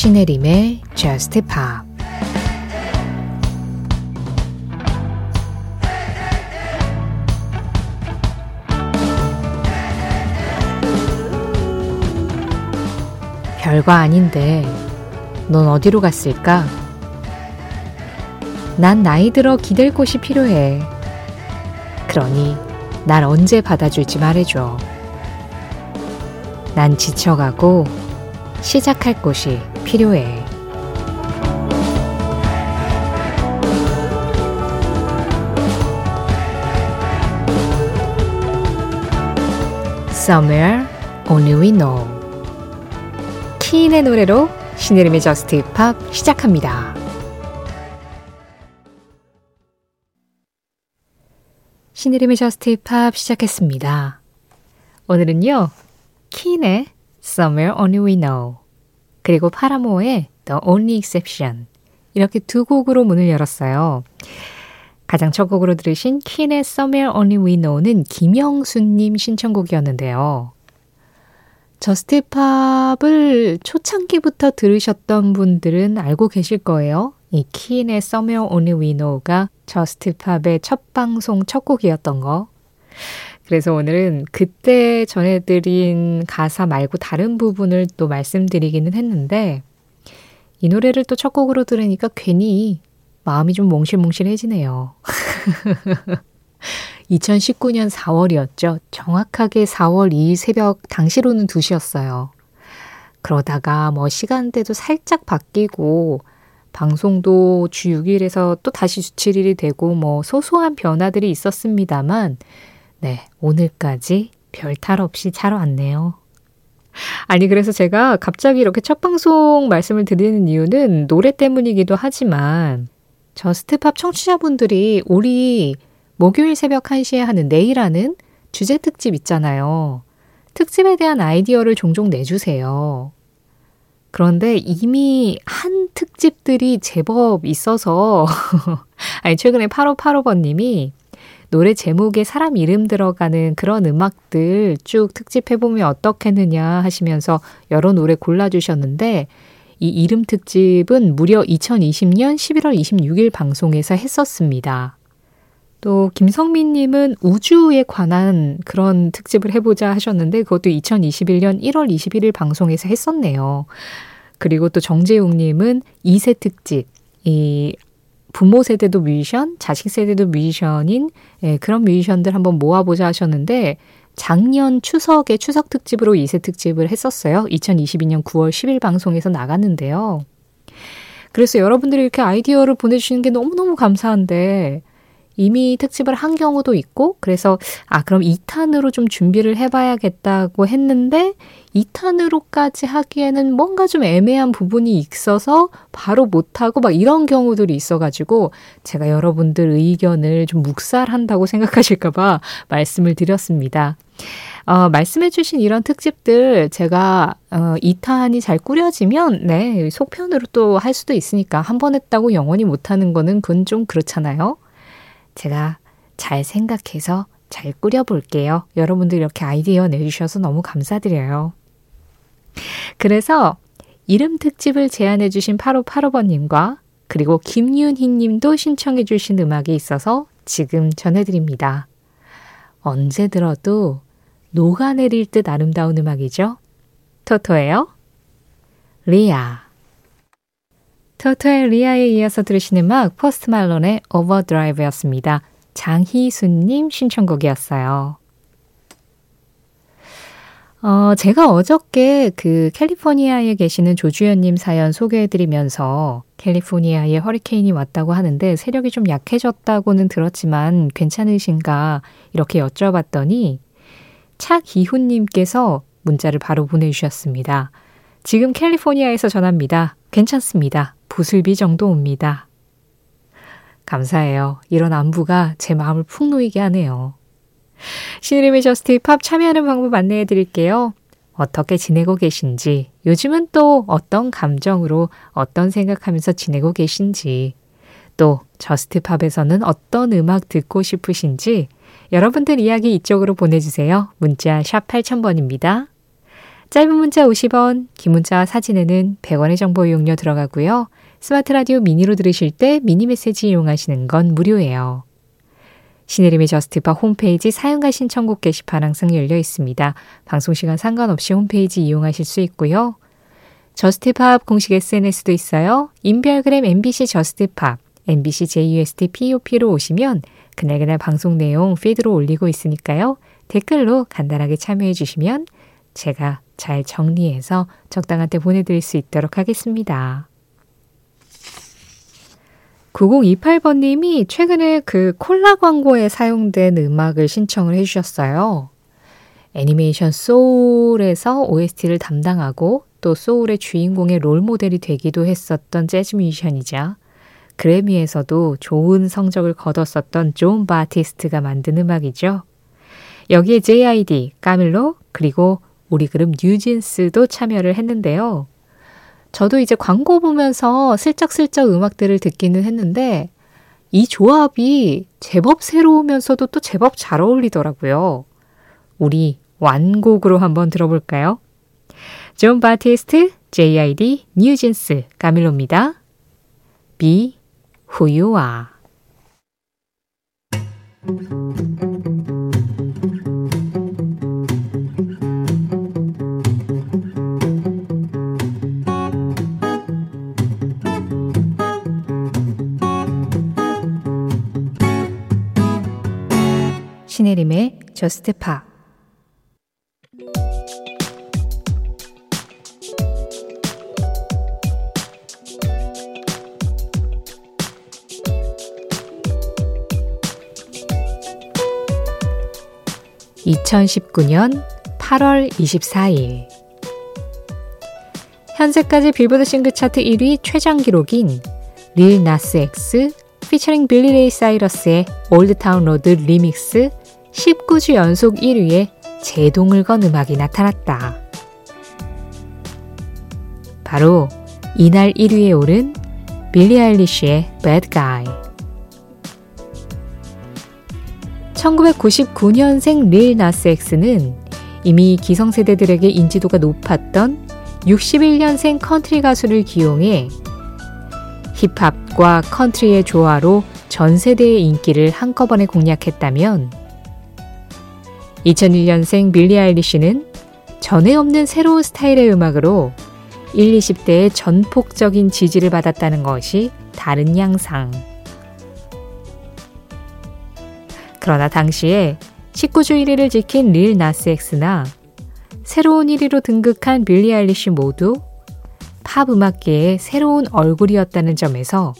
신혜림의 Just Pop 별거 아닌데 넌 어디로 갔을까? 난 나이 들어 기댈 곳이 필요해. 그러니 날 언제 받아줄지 말해줘. 난 지쳐가고 시작할 곳이 필요해. Somewhere Only We Know 키인의 노래로 신혜림의 저스트 힙합 시작합니다. 신혜림의 JUST POP 시작했습니다. 오늘은요. Keane의 Somewhere Only We Know 그리고 Paramore의 The Only Exception 이렇게 두 곡으로 문을 열었어요. 가장 첫 곡으로 들으신 Keane의 Somewhere Only We Know는 김영수님 신청곡이었는데요. JUST POP을 초창기부터 들으셨던 분들은 알고 계실 거예요. 이 Keane의 Somewhere Only We Know가 JUST POP의 첫 방송 첫 곡이었던 거. 그래서 오늘은 그때 전해드린 가사 말고 다른 부분을 또 말씀드리기는 했는데 이 노래를 또 첫 곡으로 들으니까 괜히 마음이 좀 몽실몽실해지네요. 2019년 4월이었죠. 정확하게 4월 2일 새벽 당시로는 2시였어요. 그러다가 뭐 시간대도 살짝 바뀌고 방송도 주 6일에서 또 다시 주 7일이 되고 뭐 소소한 변화들이 있었습니다만 네, 오늘까지 별 탈 없이 잘 왔네요. 아니, 그래서 제가 갑자기 이렇게 첫 방송 말씀을 드리는 이유는 노래 때문이기도 하지만 JUST POP 청취자분들이 우리 목요일 새벽 1시에 하는 내일 하는 주제 특집 있잖아요. 특집에 대한 아이디어를 종종 내주세요. 그런데 이미 한 특집들이 제법 있어서, 아니, 최근에 8585번님이 노래 제목에 사람 이름 들어가는 그런 음악들 쭉 특집해보면 어떻겠느냐 하시면서 여러 노래 골라주셨는데 이 이름 특집은 무려 2020년 11월 26일 방송에서 했었습니다. 또 김성민님은 우주에 관한 그런 특집을 해보자 하셨는데 그것도 2021년 1월 21일 방송에서 했었네요. 그리고 또 정재웅님은 2세 특집, 이 부모 세대도 뮤지션, 자식 세대도 뮤지션인 예, 그런 뮤지션들 한번 모아보자 하셨는데 작년 추석에 추석 특집으로 2세 특집을 했었어요. 2022년 9월 10일 방송에서 나갔는데요. 그래서 여러분들이 이렇게 아이디어를 보내주시는 게 너무너무 감사한데 이미 특집을 한 경우도 있고 그래서 아 그럼 2탄으로 좀 준비를 해봐야겠다고 했는데 2탄으로까지 하기에는 뭔가 좀 애매한 부분이 있어서 바로 못하고 막 이런 경우들이 있어가지고 제가 여러분들 의견을 좀 묵살한다고 생각하실까봐 말씀을 드렸습니다. 어, 말씀해주신 이런 특집들 제가 어, 2탄이 잘 꾸려지면 네 속편으로 또 할 수도 있으니까 한 번 했다고 영원히 못하는 거는 그건 좀 그렇잖아요. 제가 잘 생각해서 잘 꾸려볼게요. 여러분들 이렇게 아이디어 내주셔서 너무 감사드려요. 그래서 이름 특집을 제안해주신 8585번님과 그리고 김윤희 님도 신청해주신 음악이 있어서 지금 전해드립니다. 언제 들어도 녹아내릴 듯 아름다운 음악이죠? Toto예요. Lea. Toto의 Lea에 이어서 들으신 음악 포스트 말론의 Overdrive였습니다. 장희순님 신청곡이었어요. 어, 제가 어저께 그 캘리포니아에 계시는 조주연님 사연 소개해드리면서 캘리포니아에 허리케인이 왔다고 하는데 세력이 좀 약해졌다고는 들었지만 괜찮으신가 이렇게 여쭤봤더니 차기훈님께서 문자를 바로 보내주셨습니다. 지금 캘리포니아에서 전합니다. 괜찮습니다. 부슬비 정도 옵니다. 감사해요. 이런 안부가 제 마음을 푹 놓이게 하네요. 신혜림의 JUST POP 참여하는 방법 안내해 드릴게요. 어떻게 지내고 계신지, 요즘은 또 어떤 감정으로 어떤 생각하면서 지내고 계신지, 또 JUST POP에서는 어떤 음악 듣고 싶으신지 여러분들 이야기 이쪽으로 보내주세요. 문자 샵 8000번입니다. 짧은 문자 50원, 긴 문자 사진에는 100원의 정보 이용료 들어가고요. 스마트 라디오 미니로 들으실 때 미니 메시지 이용하시는 건 무료예요. 신혜림의 JUST POP 홈페이지 사연과 신청곡 게시판 항상 열려 있습니다. 방송 시간 상관없이 홈페이지 이용하실 수 있고요. JUST POP 공식 SNS도 있어요. 인별그램 MBC JUST POP, MBC JUST POP로 오시면 그날그날 방송 내용 피드로 올리고 있으니까요. 댓글로 간단하게 참여해 주시면 제가 잘 정리해서 적당한 때 보내드릴 수 있도록 하겠습니다. 9028번님이 최근에 그 콜라 광고에 사용된 음악을 신청을 해주셨어요. 애니메이션 Soul에서 OST를 담당하고 또 Soul의 주인공의 롤 모델이 되기도 했었던 재즈 뮤지션이자 그래미에서도 좋은 성적을 거뒀었던 존 바티스트가 만든 음악이죠. 여기에 JID, 까밀로, 그리고 우리 그룹 뉴진스도 참여를 했는데요. 저도 이제 광고 보면서 슬쩍슬쩍 음악들을 듣기는 했는데 이 조합이 제법 새로우면서도 또 제법 잘 어울리더라고요. 우리 완곡으로 한번 들어볼까요? 존 바티스트, JID, 뉴진스, 까밀로입니다. Be Who You Are 신혜림의 저스트 파 (2019년 8월 24일) 현재까지 빌보드 싱글 차트 1위 최장 기록인 릴 나스 엑스 피처링 빌리 레이 사이러스의 Old Town Road 리믹스 19주 연속 1위에 제동을 건 음악이 나타났다. 바로 이날 1위에 오른 빌리 아일리쉬의 Bad Guy. 1999년생 릴 나스 엑스는 이미 기성세대들에게 인지도가 높았던 61년생 컨트리 가수를 기용해 힙합과 컨트리의 조화로 전 세대의 인기를 한꺼번에 공략했다면 2001년생 빌리 아일리시는 전에 없는 새로운 스타일의 음악으로 1, 20대의 전폭적인 지지를 받았다는 것이 다른 양상. 그러나 당시에 19주 1위를 지킨 릴 나스 엑스나 새로운 1위로 등극한 빌리 아일리시 모두 팝 음악계의 새로운 얼굴이었다는 점에서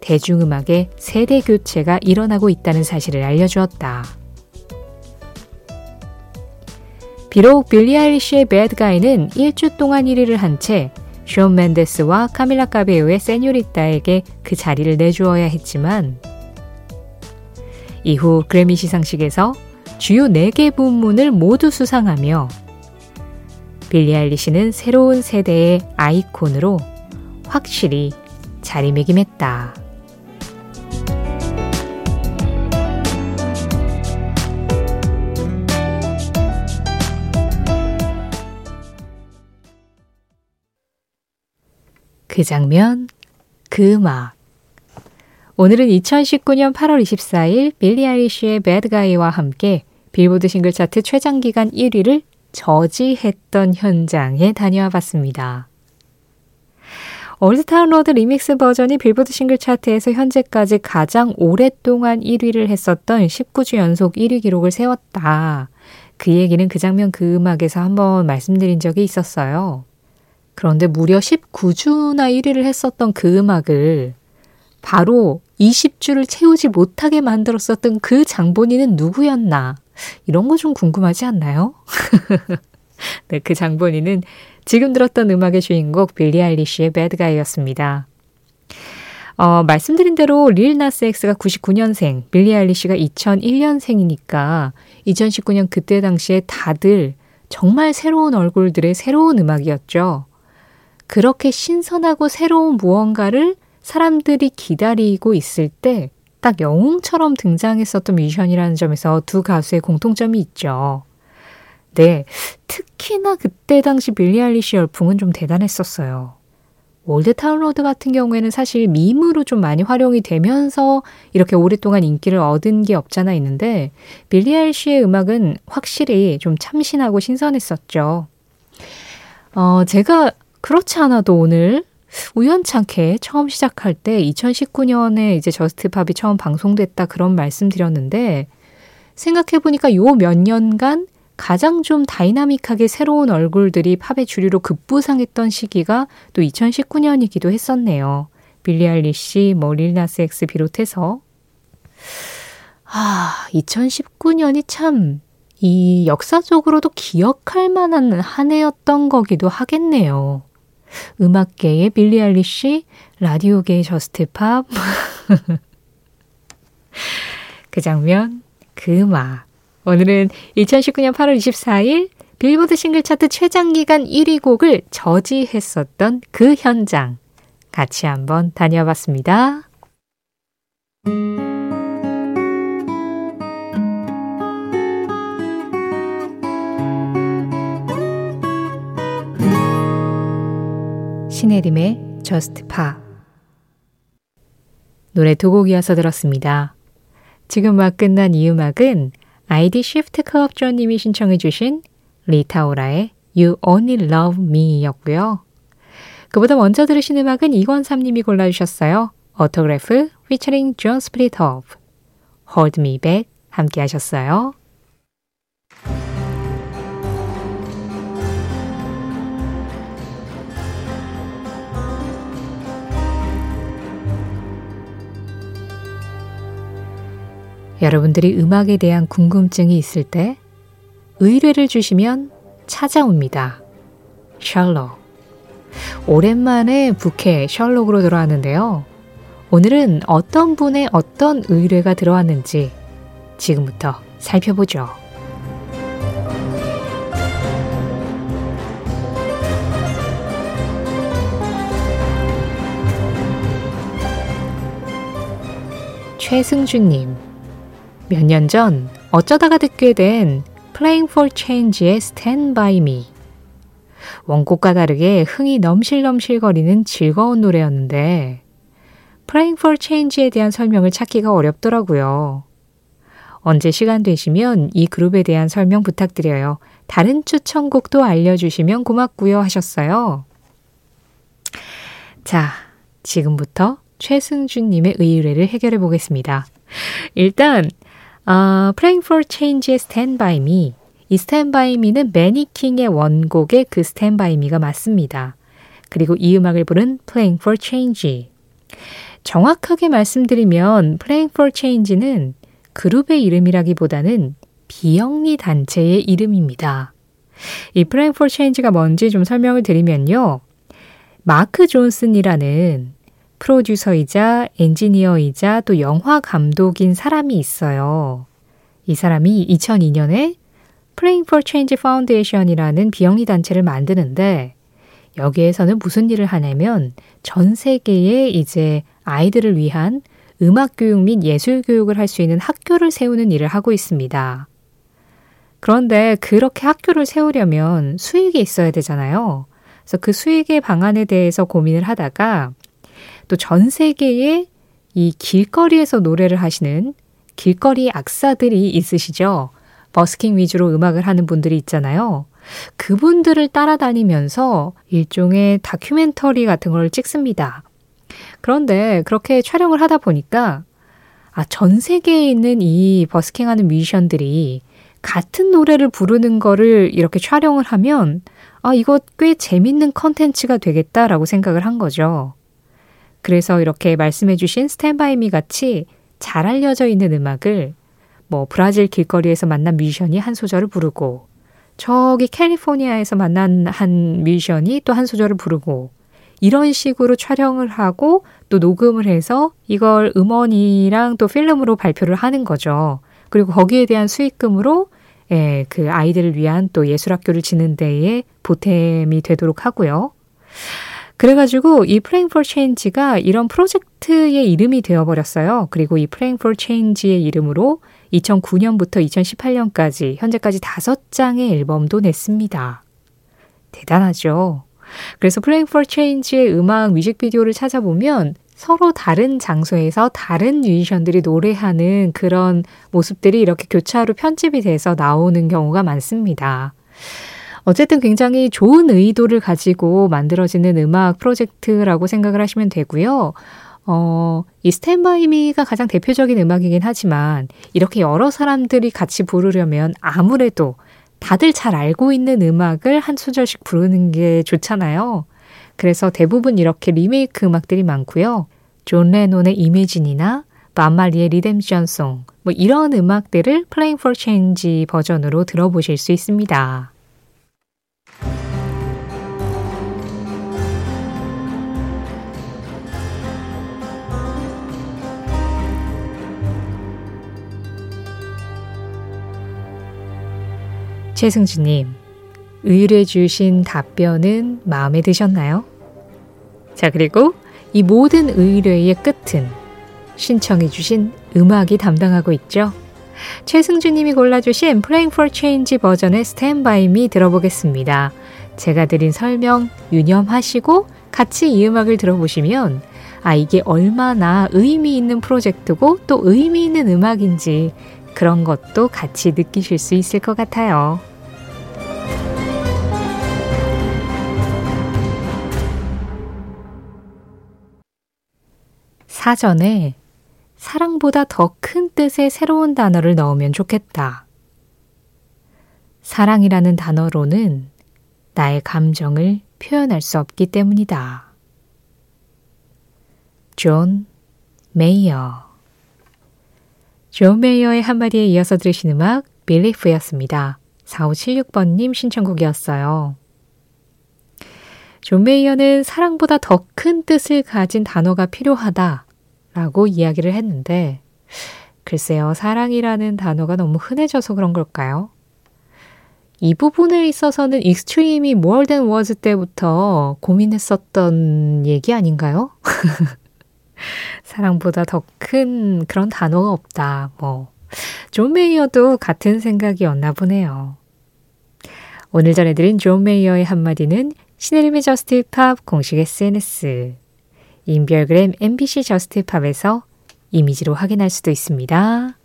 대중음악의 세대 교체가 일어나고 있다는 사실을 알려주었다. 비록 빌리 아일리시의 배드 가이는 1주 동안 1위를 한 채쇼 맨데스와 카밀라 카베오의 세뇨리따에게 그 자리를 내주어야 했지만 이후 그래미 시상식에서 주요 4개 부문을 모두 수상하며 빌리 아일리시는 새로운 세대의 아이콘으로 확실히 자리매김했다. 그 장면, 그 음악. 오늘은 2019년 8월 24일 빌리 아리쉬의 배드가이와 함께 빌보드 싱글 차트 최장 기간 1위를 저지했던 현장에 다녀와 봤습니다. Old Town Road 리믹스 버전이 빌보드 싱글 차트에서 현재까지 가장 오랫동안 1위를 했었던 19주 연속 1위 기록을 세웠다. 그 얘기는 그 장면 그 음악에서 한번 말씀드린 적이 있었어요. 그런데 무려 19주나 1위를 했었던 그 음악을 바로 20주를 채우지 못하게 만들었었던 그 장본인은 누구였나? 이런 거 좀 궁금하지 않나요? 네, 그 장본인은 지금 들었던 음악의 주인공 빌리 아일리쉬의 배드가이였습니다. 어, 말씀드린 대로 릴 나스 엑스가 99년생, 빌리 아일리쉬가 2001년생이니까 2019년 그때 당시에 다들 정말 새로운 얼굴들의 새로운 음악이었죠. 그렇게 신선하고 새로운 무언가를 사람들이 기다리고 있을 때 딱 영웅처럼 등장했었던 뮤지션이라는 점에서 두 가수의 공통점이 있죠. 네, 특히나 그때 당시 빌리 아일리시 열풍은 좀 대단했었어요. Old Town Road 같은 경우에는 사실 밈으로 좀 많이 활용이 되면서 이렇게 오랫동안 인기를 얻은 게 없잖아 있는데 빌리 아일리시의 음악은 확실히 좀 참신하고 신선했었죠. 어, 제가 그렇지 않아도 오늘 우연찮게 처음 시작할 때 2019년에 이제 Just Pop이 처음 방송됐다 그런 말씀 드렸는데 생각해보니까 요 몇 년간 가장 좀 다이나믹하게 새로운 얼굴들이 팝의 주류로 급부상했던 시기가 또 2019년이기도 했었네요. 빌리 아일리시, 뭐 릴 나스 엑스 비롯해서 아, 2019년이 참 이 역사적으로도 기억할 만한 한 해였던 거기도 하겠네요. 음악계의 빌리 아일리시, 라디오계의 Just Pop. 그 장면, 그 음악. 오늘은 2019년 8월 24일 빌보드 싱글 차트 최장기간 1위 곡을 저지했었던 그 현장 같이 한번 다녀봤습니다. 신혜림의 Just Pop 노래 두 곡이어서 들었습니다. 지금 막 끝난 이 음악은 아이디 쉬프트 클럽존님이 신청해 주신 리타 오라의 You Only Love Me 였고요. 그보다 먼저 들으신 음악은 이권삼님이 골라주셨어요. Autograf featuring John Splitoff Hold Me Back 함께 하셨어요. 여러분들이 음악에 대한 궁금증이 있을 때 의뢰를 주시면 찾아옵니다. 셜록. 오랜만에 부캐 셜록으로 들어왔는데요. 오늘은 어떤 분의 어떤 의뢰가 들어왔는지 지금부터 살펴보죠. 최승준님. 몇 년 전 어쩌다가 듣게 된 Playing for Change의 Stand By Me. 원곡과 다르게 흥이 넘실넘실거리는 즐거운 노래였는데 Playing for Change에 대한 설명을 찾기가 어렵더라고요. 언제 시간 되시면 이 그룹에 대한 설명 부탁드려요. 다른 추천곡도 알려주시면 고맙고요 하셨어요. 자, 지금부터 최승준님의 의뢰를 해결해 보겠습니다. 일단 아, Praying for Change의 Stand By Me. 이 Stand By Me는 매니킹의 원곡의 그 Stand By Me가 맞습니다. 그리고 이 음악을 부른 Playing for Change. 정확하게 말씀드리면 Playing for Change는 그룹의 이름이라기보다는 비영리 단체의 이름입니다. 이 Playing for Change가 뭔지 좀 설명을 드리면요. 마크 존슨이라는 프로듀서이자 엔지니어이자 또 영화 감독인 사람이 있어요. 이 사람이 2002년에 Playing for Change Foundation이라는 비영리 단체를 만드는데 여기에서는 무슨 일을 하냐면 전 세계에 이제 아이들을 위한 음악 교육 및 예술 교육을 할 수 있는 학교를 세우는 일을 하고 있습니다. 그런데 그렇게 학교를 세우려면 수익이 있어야 되잖아요. 그래서 그 수익의 방안에 대해서 고민을 하다가 또 전 세계에 이 길거리에서 노래를 하시는 길거리 악사들이 있으시죠. 버스킹 위주로 음악을 하는 분들이 있잖아요. 그분들을 따라다니면서 일종의 다큐멘터리 같은 걸 찍습니다. 그런데 그렇게 촬영을 하다 보니까 아, 전 세계에 있는 이 버스킹 하는 뮤지션들이 같은 노래를 부르는 거를 이렇게 촬영을 하면 아, 이거 꽤 재밌는 컨텐츠가 되겠다라고 생각을 한 거죠. 그래서 이렇게 말씀해 주신 Stand by Me 같이 잘 알려져 있는 음악을 뭐 브라질 길거리에서 만난 뮤지션이 한 소절을 부르고 저기 캘리포니아에서 만난 한 뮤지션이 또 한 소절을 부르고 이런 식으로 촬영을 하고 또 녹음을 해서 이걸 음원이랑 또 필름으로 발표를 하는 거죠. 그리고 거기에 대한 수익금으로 예, 그 아이들을 위한 또 예술학교를 짓는 데에 보탬이 되도록 하고요. 그래가지고 이 Playing for Change가 이런 프로젝트의 이름이 되어버렸어요. 그리고 이 Playing for Change의 이름으로 2009년부터 2018년까지 현재까지 다섯 장의 앨범도 냈습니다. 대단하죠. 그래서 Playing for Change의 음악 뮤직비디오를 찾아보면 서로 다른 장소에서 다른 뮤지션들이 노래하는 그런 모습들이 이렇게 교차로 편집이 돼서 나오는 경우가 많습니다. 어쨌든 굉장히 좋은 의도를 가지고 만들어지는 음악 프로젝트라고 생각을 하시면 되고요. 어, 이 스탠바이 미가 가장 대표적인 음악이긴 하지만 이렇게 여러 사람들이 같이 부르려면 아무래도 다들 잘 알고 있는 음악을 한 소절씩 부르는 게 좋잖아요. 그래서 대부분 이렇게 리메이크 음악들이 많고요. 존 레논의 Imagine이나 밥 말리의 Redemption Song 뭐 이런 음악들을 Playing for Change 버전으로 들어보실 수 있습니다. 최승주님, 의뢰 주신 답변은 마음에 드셨나요? 자, 그리고 이 모든 의뢰의 끝은 신청해 주신 음악이 담당하고 있죠. 최승주님이 골라주신 Playing for Change 버전의 Stand By Me 들어보겠습니다. 제가 드린 설명 유념하시고 같이 이 음악을 들어보시면 아, 이게 얼마나 의미 있는 프로젝트고 또 의미 있는 음악인지 그런 것도 같이 느끼실 수 있을 것 같아요. 사전에 사랑보다 더 큰 뜻의 새로운 단어를 넣으면 좋겠다. 사랑이라는 단어로는 나의 감정을 표현할 수 없기 때문이다. 존 메이어 존 메이어의 한마디에 이어서 들으신 음악 Belief였습니다. 4576번님 신청곡이었어요. 존 메이어는 사랑보다 더 큰 뜻을 가진 단어가 필요하다 라고 이야기를 했는데, 글쎄요, 사랑이라는 단어가 너무 흔해져서 그런 걸까요? 이 부분에 있어서는 익스트림이 More Than Words 때부터 고민했었던 얘기 아닌가요? 사랑보다 더 큰 그런 단어가 없다. 뭐, 존 메이어도 같은 생각이었나 보네요. 오늘 전해드린 존 메이어의 한마디는 신혜림의 Just Pop 공식 SNS 인별그램 MBC Just Pop에서 이미지로 확인할 수도 있습니다.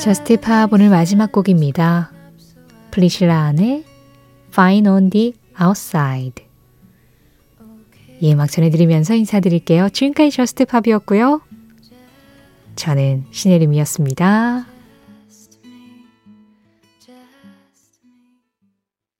Just Pop 오늘 마지막 곡입니다. 프리실라 안의 Fine on the Outside 이 음악 전해드리면서 인사드릴게요. 지금까지 Just Pop이었고요. 저는 신혜림이었습니다.